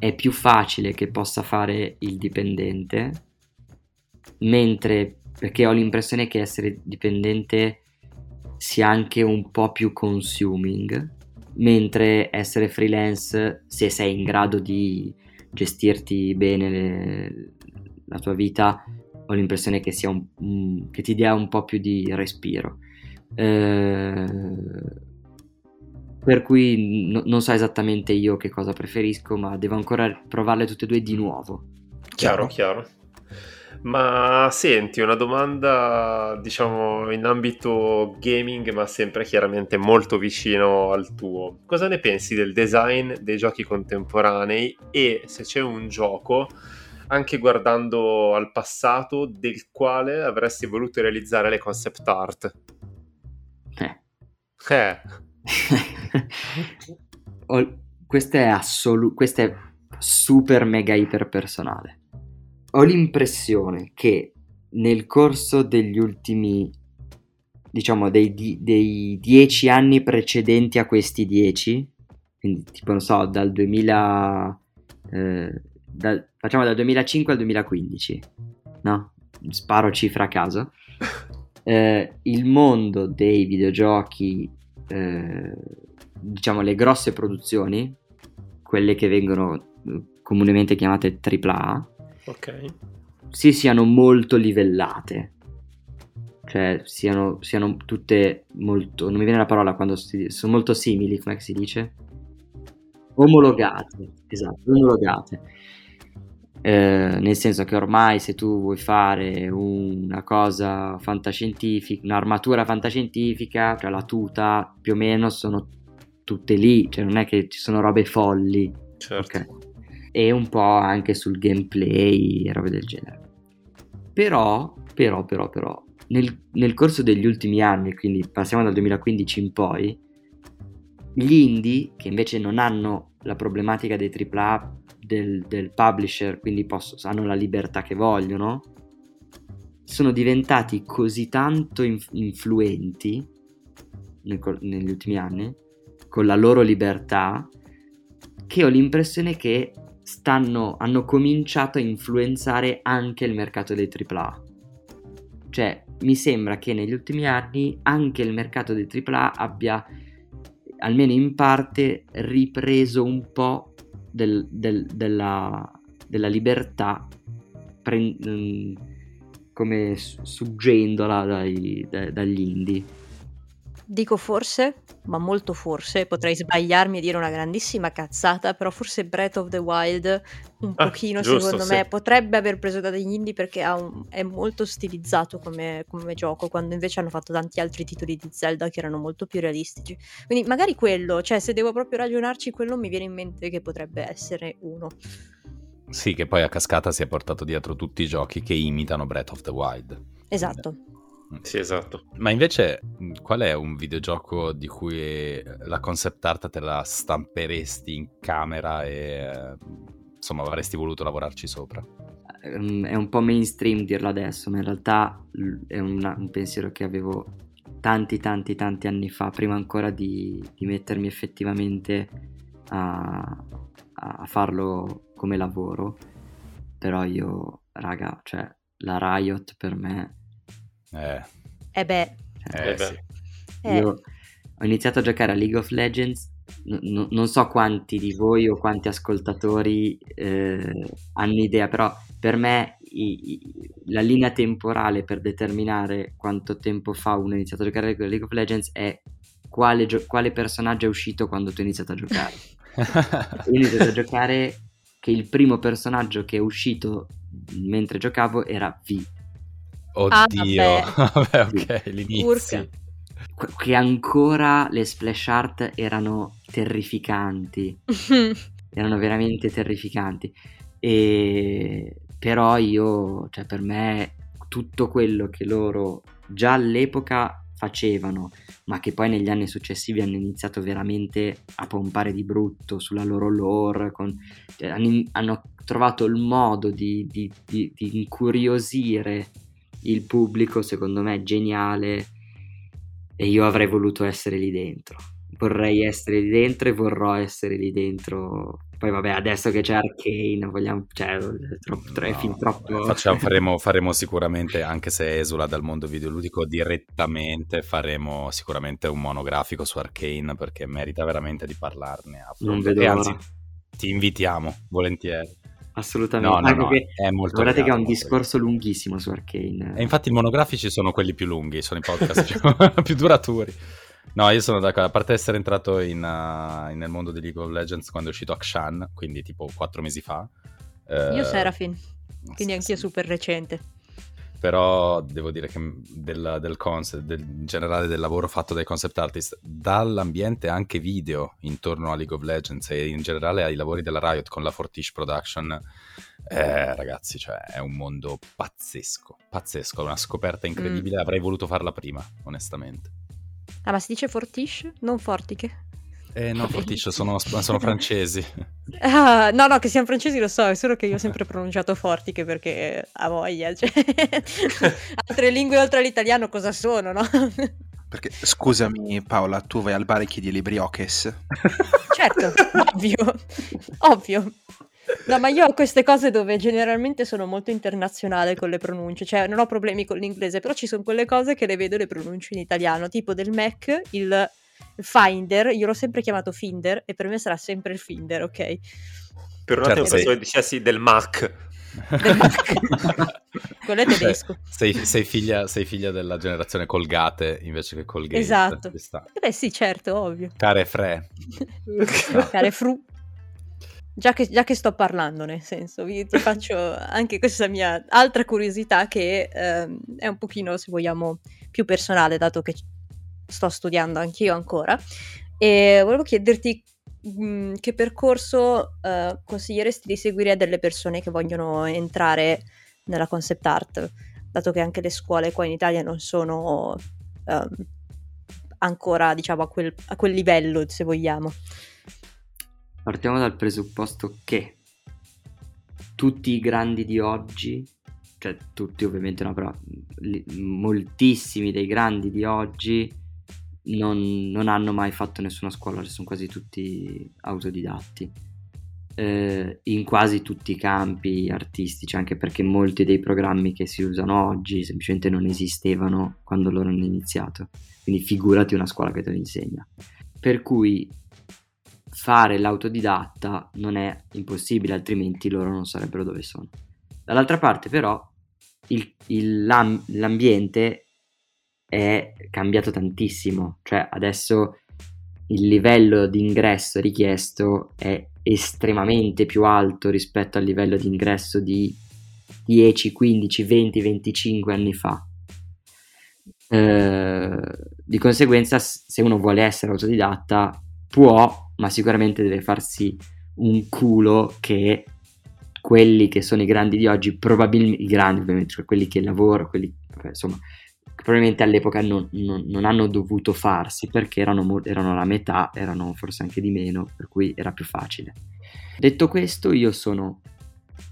è più facile che possa fare il dipendente, mentre perché ho l'impressione che essere dipendente sia anche un po' più consuming, mentre essere freelance, se sei in grado di gestirti bene le, la tua vita, ho l'impressione che, sia un, un, che ti dia un po' più di respiro. Eh, per cui no, non so esattamente io che cosa preferisco, ma devo ancora provarle tutte e due di nuovo. Chiaro, chiaro. Ma senti, una domanda, diciamo, in ambito gaming, ma sempre chiaramente molto vicino al tuo. Cosa ne pensi del design dei giochi contemporanei e se c'è un gioco anche guardando al passato, del quale avresti voluto realizzare le concept art. Eh. Eh. questo è assoluto, questo è super mega iper personale. Ho l'impressione che nel corso degli ultimi, diciamo, dei, dei dieci anni precedenti a questi dieci, quindi tipo, non so, dal 2000... Eh, dal, facciamo dal 2005 al 2015, no? Sparo cifra a caso. Eh, il mondo dei videogiochi, eh, diciamo le grosse produzioni, quelle che vengono eh, comunemente chiamate AAA, ok si siano molto livellate. Cioè siano, siano tutte molto, non mi viene la parola quando si, sono molto simili, come si dice? Omologate, esatto, omologate eh, nel senso che ormai se tu vuoi fare una cosa fantascientifica, un'armatura fantascientifica, cioè la tuta più o meno sono tutte lì, cioè non è che ci sono robe folli. Certo. Okay? E un po' anche sul gameplay e robe del genere. Però, però, però, però, nel, nel corso degli ultimi anni, quindi passiamo dal 2015 in poi, gli indie, che invece non hanno la problematica dei AAA del, del publisher, quindi posso, hanno la libertà che vogliono, sono diventati così tanto inf- influenti nel, negli ultimi anni, con la loro libertà, che ho l'impressione che stanno, hanno cominciato a influenzare anche il mercato dei AAA. Cioè, mi sembra che negli ultimi anni anche il mercato dei AAA abbia, almeno in parte, ripreso un po' del, del, della, della, libertà pre, mm, come suggendola dai, dai, dagli indie. Dico forse, ma molto forse, potrei sbagliarmi e dire una grandissima cazzata, però forse Breath of the Wild un ah, pochino giusto, secondo sì. me potrebbe aver preso da degli indie perché un, è molto stilizzato come, come, gioco, quando invece hanno fatto tanti altri titoli di Zelda che erano molto più realistici. Quindi magari quello, cioè se devo proprio ragionarci, quello mi viene in mente che potrebbe essere uno. Sì, che poi a cascata si è portato dietro tutti i giochi che imitano Breath of the Wild. Esatto. Sì, esatto. Ma invece, qual è un videogioco di cui la concept art te la stamperesti in camera e insomma avresti voluto lavorarci sopra? Ehm, è un po' mainstream dirlo adesso, ma in realtà è una, un pensiero che avevo tanti tanti tanti anni fa, prima ancora di, di mettermi effettivamente a, a farlo come lavoro. Però io, raga, cioè la Riot per me eh. Eh beh. Eh, eh Sì. Eh. Io ho iniziato a giocare a League of Legends, n- non so quanti di voi o quanti ascoltatori eh, hanno idea, però per me i- i- la linea temporale per determinare quanto tempo fa uno ha iniziato a giocare a League of Legends è quale, gio- quale personaggio è uscito quando tu hai iniziato a giocare. Io ho iniziato a giocare che il primo personaggio che è uscito mentre giocavo era V Oddio, Ah, vabbè, ok, l'inizio. che ancora le splash art erano terrificanti, erano veramente terrificanti. E però io, cioè per me, tutto quello che loro già all'epoca facevano, ma che poi negli anni successivi hanno iniziato veramente a pompare di brutto sulla loro lore, con, cioè, hanno, hanno, trovato il modo di, di, di, di incuriosire il pubblico, secondo me, geniale, e io avrei voluto essere lì dentro. Vorrei essere lì dentro e vorrò essere lì dentro poi vabbè, adesso che c'è Arcane, vogliamo, cioè, troppo, no, film troppo... Facciamo, faremo, faremo, sicuramente, anche se esula dal mondo videoludico direttamente, faremo sicuramente un monografico su Arcane perché merita veramente di parlarne. A non vedo e anzi, ti invitiamo, volentieri. Assolutamente, no, no, anche no, che, è molto guardate che è un discorso lunghissimo su Arcane. E infatti i monografici sono quelli più lunghi, sono i podcast più, più duraturi. No, io sono d'accordo, a parte essere entrato in, uh, nel mondo di League of Legends quando è uscito Akshan, quindi tipo quattro mesi fa. Uh, io Serafin, quindi sì, anch'io sì. super recente. Però devo dire che del, del concept, del, in generale del lavoro fatto dai concept artist, dall'ambiente anche video intorno a League of Legends e in generale ai lavori della Riot con la Fortish Production, eh, ragazzi, cioè è un mondo pazzesco, pazzesco, una scoperta incredibile, mm. avrei voluto farla prima, onestamente. Ah, ma si dice Fortiche, non Fortiche? Eh no, Fortiche, sono, sono francesi. Ah, no, no, che siano francesi lo so, è solo che io ho sempre pronunciato Fortiche perché ha voglia. Cioè... Altre lingue oltre all'italiano cosa sono, no? Perché, scusami Paola, tu vai al bar e chiedi le brioches? Certo, ovvio, ovvio. No, ma io ho queste cose dove generalmente sono molto internazionale con le pronunce, cioè non ho problemi con l'inglese, però ci sono quelle cose che le vedo e le pronuncio in italiano, tipo del Mac, il Finder, io l'ho sempre chiamato Finder e per me sarà sempre il Finder, ok? Per un attimo certo, pensavo dicessi del Mac. Del Mac. Quello è tedesco. Sei, sei, figlia, sei, figlia, della generazione Colgate invece che Colgate. Esatto. Beh sì, certo, ovvio. Care Fre. no. Care Fru. Già che, già che, sto parlando, nel senso, vi, ti faccio anche questa mia altra curiosità che eh, è un pochino, se vogliamo, più personale, dato che sto studiando anch'io ancora. E volevo chiederti mh, mm, che percorso eh, consiglieresti di seguire a delle persone che vogliono entrare nella concept art, dato che anche le scuole qua in Italia non sono um, ancora, diciamo, a quel, a quel livello, se vogliamo. Partiamo dal presupposto che tutti i grandi di oggi, cioè tutti ovviamente no, però li, moltissimi dei grandi di oggi non, non, hanno mai fatto nessuna scuola, sono quasi tutti autodidatti. Eh, in quasi tutti i campi artistici, anche perché molti dei programmi che si usano oggi semplicemente non esistevano quando loro hanno iniziato. Quindi figurati una scuola che te lo insegna. Per cui fare l'autodidatta non è impossibile, altrimenti loro non sarebbero dove sono. Dall'altra parte però il, il, l'am, l'ambiente è cambiato tantissimo, cioè adesso il livello di ingresso richiesto è estremamente più alto rispetto al livello di ingresso di 10, 15, 20, 25 anni fa. Eh, di conseguenza, se uno vuole essere autodidatta, può ma sicuramente deve farsi un culo che quelli che sono i grandi di oggi, probabilmente i grandi ovviamente, cioè quelli che lavorano, quelli insomma, probabilmente all'epoca non, non, non, hanno dovuto farsi perché erano, erano la metà, erano forse anche di meno, per cui era più facile. Detto questo, io sono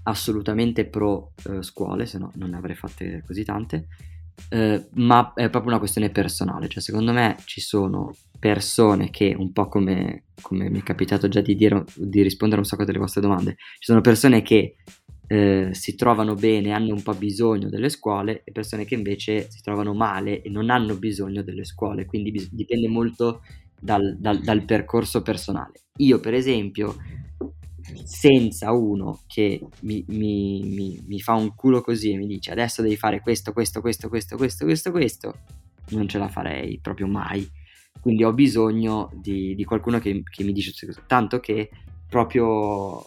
assolutamente pro eh, scuole, se no non ne avrei fatte così tante, eh, ma è proprio una questione personale, cioè secondo me ci sono persone che, un po' come, come mi è capitato già di, dire, di rispondere a un sacco delle vostre domande, ci sono persone che eh, si trovano bene, hanno un po' bisogno delle scuole e persone che invece si trovano male e non hanno bisogno delle scuole, quindi bis- dipende molto dal, dal, dal percorso personale. Io per esempio senza uno che mi, mi, mi, mi, fa un culo così e mi dice adesso devi fare questo, questo, questo, questo, questo, questo, questo, non ce la farei proprio mai. Quindi ho bisogno di, di qualcuno che, che, mi dice. Tanto che proprio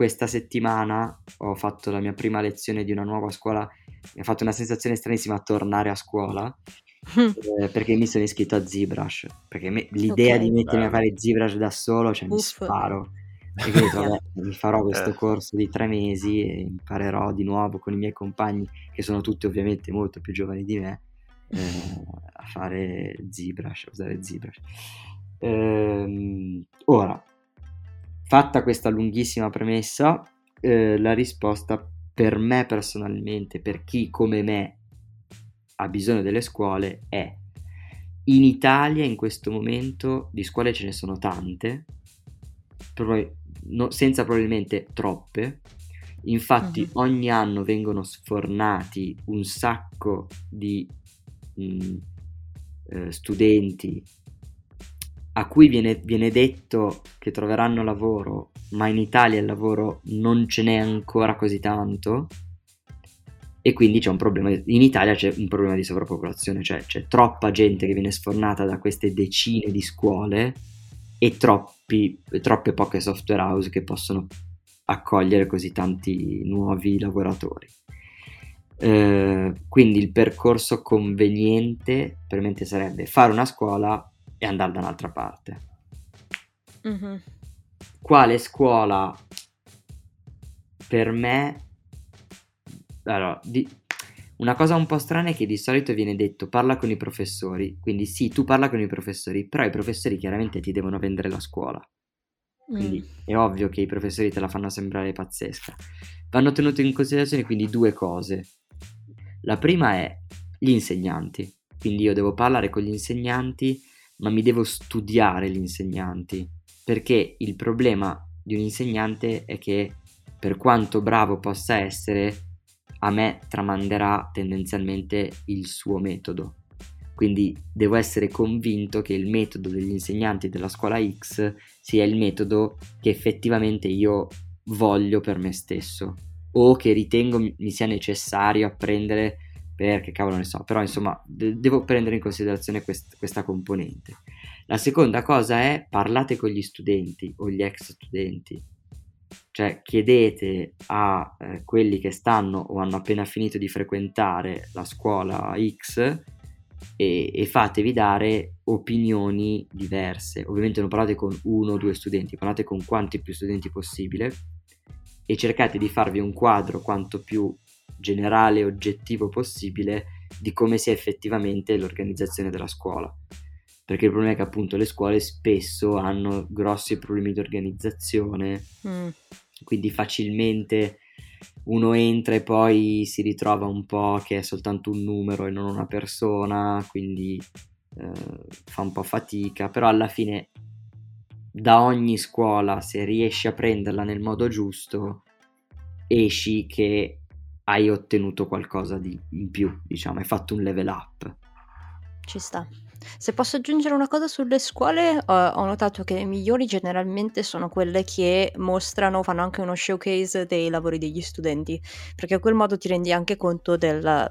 questa settimana ho fatto la mia prima lezione di una nuova scuola. Mi ha fatto una sensazione stranissima tornare a scuola. eh, perché mi sono iscritto a ZBrush perché me, l'idea okay, di mettermi a fare ZBrush da solo cioè Uff. mi sparo e quindi vabbè, mi farò questo eh. corso di tre mesi e imparerò di nuovo con i miei compagni che sono tutti ovviamente molto più giovani di me eh, a fare ZBrush, a usare ZBrush. Ehm, ora, fatta questa lunghissima premessa, eh, la risposta per me personalmente, per chi come me ha bisogno delle scuole, è in Italia in questo momento di scuole ce ne sono tante, prob- no, senza probabilmente troppe. Infatti uh-huh. ogni anno vengono sfornati un sacco di mh, eh, studenti a cui viene, viene, detto che troveranno lavoro, ma in Italia il lavoro non ce n'è ancora così tanto e quindi c'è un problema, in Italia c'è un problema di sovrappopolazione, cioè c'è troppa gente che viene sfornata da queste decine di scuole e troppi, troppe poche software house che possono accogliere così tanti nuovi lavoratori. Eh, quindi il percorso conveniente me sarebbe fare una scuola e andare da un'altra parte. Mm-hmm. Quale scuola per me... Allora, di... una cosa un po' strana è che di solito viene detto parla con i professori, quindi sì, tu parla con i professori, però i professori chiaramente ti devono vendere la scuola. Quindi mm. è ovvio che i professori te la fanno sembrare pazzesca. Vanno tenute in considerazione quindi due cose. La prima è gli insegnanti, quindi io devo parlare con gli insegnanti ma mi devo studiare gli insegnanti, perché il problema di un insegnante è che per quanto bravo possa essere, a me tramanderà tendenzialmente il suo metodo. Quindi devo essere convinto che il metodo degli insegnanti della scuola X sia il metodo che effettivamente io voglio per me stesso o che ritengo mi sia necessario apprendere perché cavolo ne so, però insomma de- devo prendere in considerazione quest- questa componente. La seconda cosa è parlate con gli studenti o gli ex studenti, cioè chiedete a eh, quelli che stanno o hanno appena finito di frequentare la scuola X e, e, fatevi dare opinioni diverse. Ovviamente non parlate con uno o due studenti, parlate con quanti più studenti possibile e cercate di farvi un quadro quanto più generale e oggettivo possibile di come sia effettivamente l'organizzazione della scuola. Perché il problema è che appunto le scuole spesso hanno grossi problemi di organizzazione, mm. quindi facilmente uno entra e poi si ritrova un po' che è soltanto un numero e non una persona, quindi eh, fa un po' fatica, però alla fine da ogni scuola, se riesci a prenderla nel modo giusto, esci che hai ottenuto qualcosa di in più, diciamo, hai fatto un level up. Ci sta. Se posso aggiungere una cosa sulle scuole, ho, ho notato che le migliori generalmente sono quelle che mostrano, fanno anche uno showcase dei lavori degli studenti, perché a quel modo ti rendi anche conto del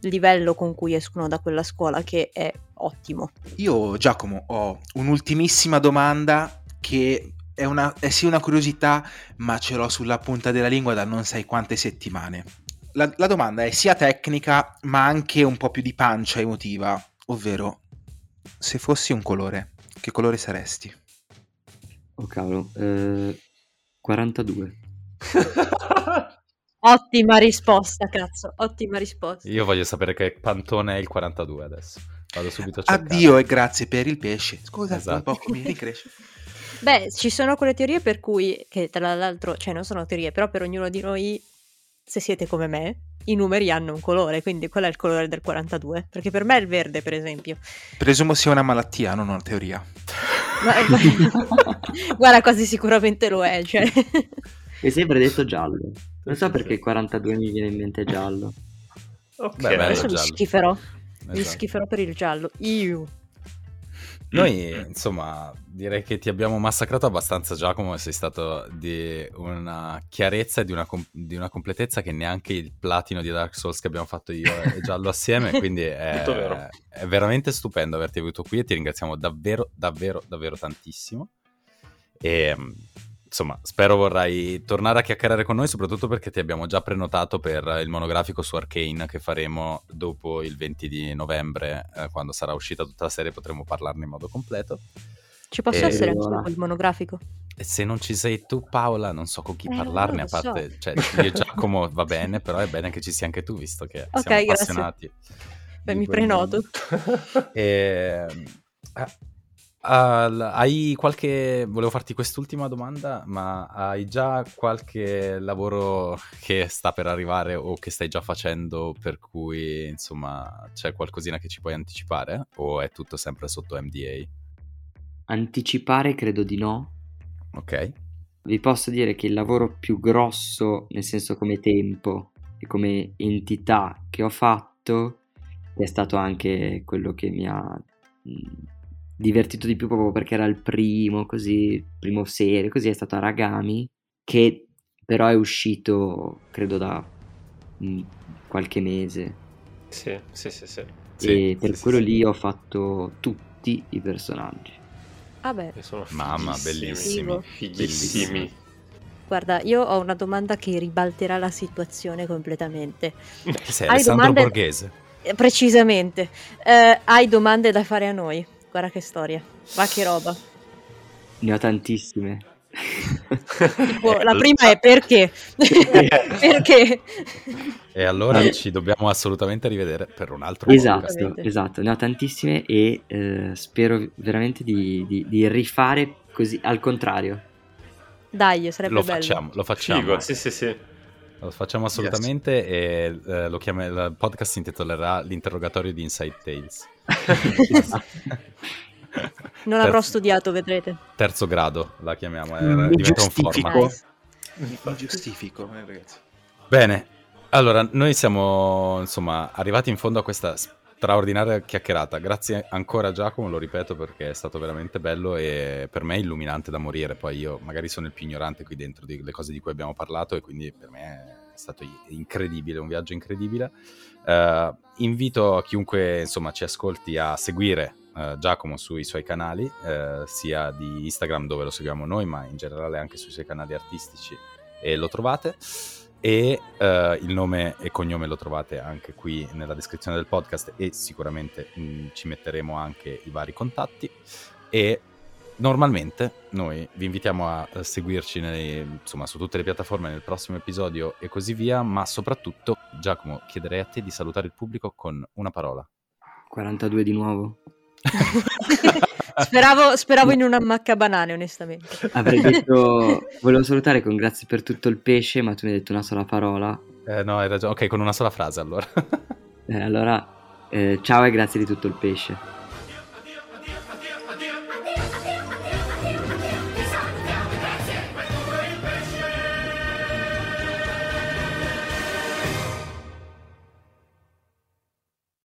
livello con cui escono da quella scuola, che è ottimo. Io, Giacomo, ho un'ultimissima domanda che è, una, è sì una curiosità, ma ce l'ho sulla punta della lingua da non sai quante settimane la, la domanda è sia tecnica ma anche un po' più di pancia emotiva, ovvero se fossi un colore, che colore saresti? Oh cavolo, eh, 42. ottima risposta, cazzo, ottima risposta. Io voglio sapere che Pantone è il 42 adesso. Vado subito a cercare. Addio e grazie per il pesce. Scusa, esatto. un po' mi ricresce. Beh, ci sono quelle teorie per cui, che tra l'altro, cioè non sono teorie, però per ognuno di noi se siete come me, i numeri hanno un colore, quindi qual è il colore del 42? Perché per me è il verde, per esempio. Presumo sia una malattia, non una teoria. Guarda, quasi sicuramente lo è. Cioè. Mi sempre detto giallo. Non so perché il 42 mi viene in mente giallo. Ok, Beh, adesso mi schiferò. Esatto. Mi schiferò per il giallo. Io. Noi, insomma, direi che ti abbiamo massacrato abbastanza, Giacomo, sei stato di una chiarezza e di una, com- di una, completezza che neanche il platino di Dark Souls che abbiamo fatto io e Giallo assieme, quindi è, è veramente stupendo averti avuto qui e ti ringraziamo davvero, davvero, davvero tantissimo. E insomma, spero vorrai tornare a chiacchierare con noi, soprattutto perché ti abbiamo già prenotato per il monografico su Arcane che faremo dopo il 20 di novembre, eh, quando sarà uscita tutta la serie potremo parlarne in modo completo. Ci posso e... essere anche il monografico? E se non ci sei tu Paola, non so con chi eh, parlarne, a parte, so. cioè, io e Giacomo va bene, però è bene che ci sia anche tu, visto che okay, siamo appassionati. Grazie. Beh, mi prenoto. E, eh, al- hai qualche... Volevo farti quest'ultima domanda, ma hai già qualche lavoro che sta per arrivare o che stai già facendo per cui, insomma, c'è qualcosina che ci puoi anticipare? O è tutto sempre sotto NDA? Anticipare credo di no. Ok? Vi posso dire che il lavoro più grosso, nel senso come tempo e come entità che ho fatto, è stato anche quello che mi ha divertito di più proprio perché era il primo, così, primo serie, così è stato Aragami, che però è uscito, credo, da mh, qualche mese. Sì, sì, sì, sì. e Sì, per sì, quello sì, sì. lì ho fatto tutti i personaggi. Vabbè, E sono Mamma, bellissimi. Fighissimi. guarda, io ho una domanda che ribalterà la situazione completamente. Sei? Hai Alessandro domande- Borghese? Eh, Precisamente. Eh, hai domande da fare a noi? Guarda che storia. Va che roba. Ne ho tantissime. Tipo, la prima è perché? perché? E allora Eh. ci dobbiamo assolutamente rivedere per un altro Esatto, esatto, ne ho tantissime e eh, spero veramente di, di- di rifare così al contrario. Dai, sarebbe Lo bello. facciamo, lo facciamo. Figo, sì, sì, sì. Lo facciamo assolutamente e eh, lo chiama- il podcast si intitolerà L'interrogatorio di Inside Tales. Non avrò Terzo- studiato, vedrete. Terzo grado la chiamiamo, eh, Mm, diventa un giustifico. format. Mi giustifico, eh, ragazzi. Bene, allora noi siamo insomma arrivati in fondo a questa straordinaria chiacchierata. Grazie ancora Giacomo, lo ripeto perché è stato veramente bello e per me illuminante da morire. Poi io magari sono il più ignorante qui dentro delle cose di cui abbiamo parlato e quindi per me è stato incredibile, un viaggio incredibile. Eh, invito chiunque insomma ci ascolti a seguire eh, Giacomo sui suoi canali, eh, sia di Instagram dove lo seguiamo noi, ma in generale anche sui suoi canali artistici e lo trovate. E il nome e cognome lo trovate anche qui nella descrizione del podcast e sicuramente mh, ci metteremo anche i vari contatti. E normalmente noi vi invitiamo a eh, seguirci nei- insomma, su tutte le piattaforme nel prossimo episodio e così via, ma soprattutto Giacomo chiederei a te di salutare il pubblico con una parola. 42 di nuovo. Speravo, speravo in una macca banane, onestamente. Avrei detto, volevo salutare con grazie per tutto il pesce, ma tu mi hai detto una sola parola. Eh, no, hai ragione. Ok, con una sola frase allora. Eh, allora, eh, ciao e grazie di tutto il pesce.